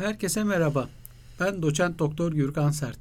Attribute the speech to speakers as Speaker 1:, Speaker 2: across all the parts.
Speaker 1: Herkese merhaba. Ben doçent doktor Gürkan Sert.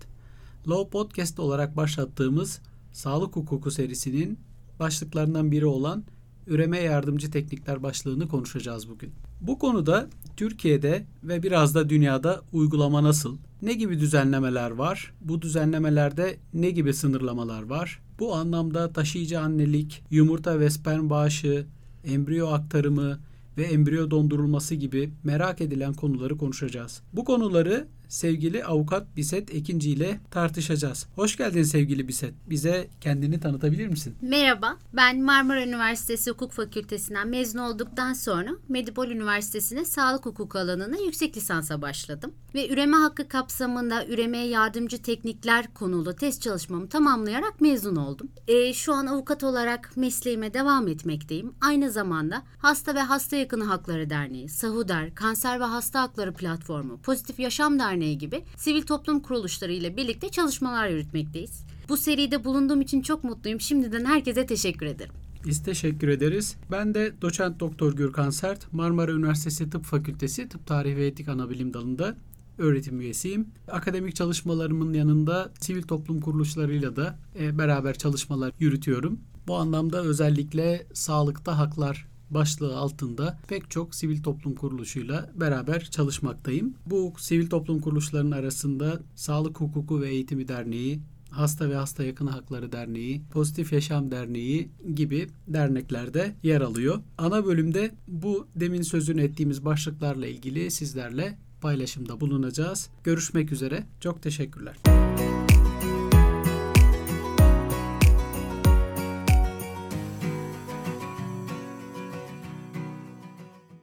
Speaker 1: Law Podcast olarak başlattığımız sağlık hukuku serisinin başlıklarından biri olan üreme yardımcı teknikler başlığını konuşacağız bugün. Bu konuda Türkiye'de ve biraz da dünyada uygulama nasıl? Ne gibi düzenlemeler var? Bu düzenlemelerde ne gibi sınırlamalar var? Bu anlamda taşıyıcı annelik, yumurta ve sperm bağışı, embriyo aktarımı, ve embriyo dondurulması gibi merak edilen konuları konuşacağız. Bu konuları sevgili avukat Biset Ekinci ile tartışacağız. Hoş geldin sevgili Biset. Bize kendini tanıtabilir misin?
Speaker 2: Merhaba, ben Marmara Üniversitesi Hukuk Fakültesinden mezun olduktan sonra Medipol Üniversitesi'ne sağlık hukuku alanına yüksek lisansa başladım. Ve üreme hakkı kapsamında üremeye yardımcı teknikler konulu test çalışmamı tamamlayarak mezun oldum. E, şu an avukat olarak mesleğime devam etmekteyim. Aynı zamanda Hasta ve Hasta Yakını Hakları Derneği, Sahuder, Kanser ve Hasta Hakları Platformu, Pozitif Yaşam Derneği Derneği gibi sivil toplum kuruluşları ile birlikte çalışmalar yürütmekteyiz. Bu seride bulunduğum için çok mutluyum. Şimdiden herkese teşekkür ederim.
Speaker 1: Biz teşekkür ederiz. Ben de doçent doktor Gürkan Sert, Marmara Üniversitesi Tıp Fakültesi Tıp Tarihi ve Etik Anabilim dalında öğretim üyesiyim. Akademik çalışmalarımın yanında sivil toplum kuruluşlarıyla da e, beraber çalışmalar yürütüyorum. Bu anlamda özellikle sağlıkta haklar başlığı altında pek çok sivil toplum kuruluşuyla beraber çalışmaktayım. Bu sivil toplum kuruluşlarının arasında Sağlık Hukuku ve Eğitimi Derneği, Hasta ve Hasta Yakını Hakları Derneği, Pozitif Yaşam Derneği gibi derneklerde yer alıyor. Ana bölümde bu demin sözünü ettiğimiz başlıklarla ilgili sizlerle paylaşımda bulunacağız. Görüşmek üzere. Çok teşekkürler.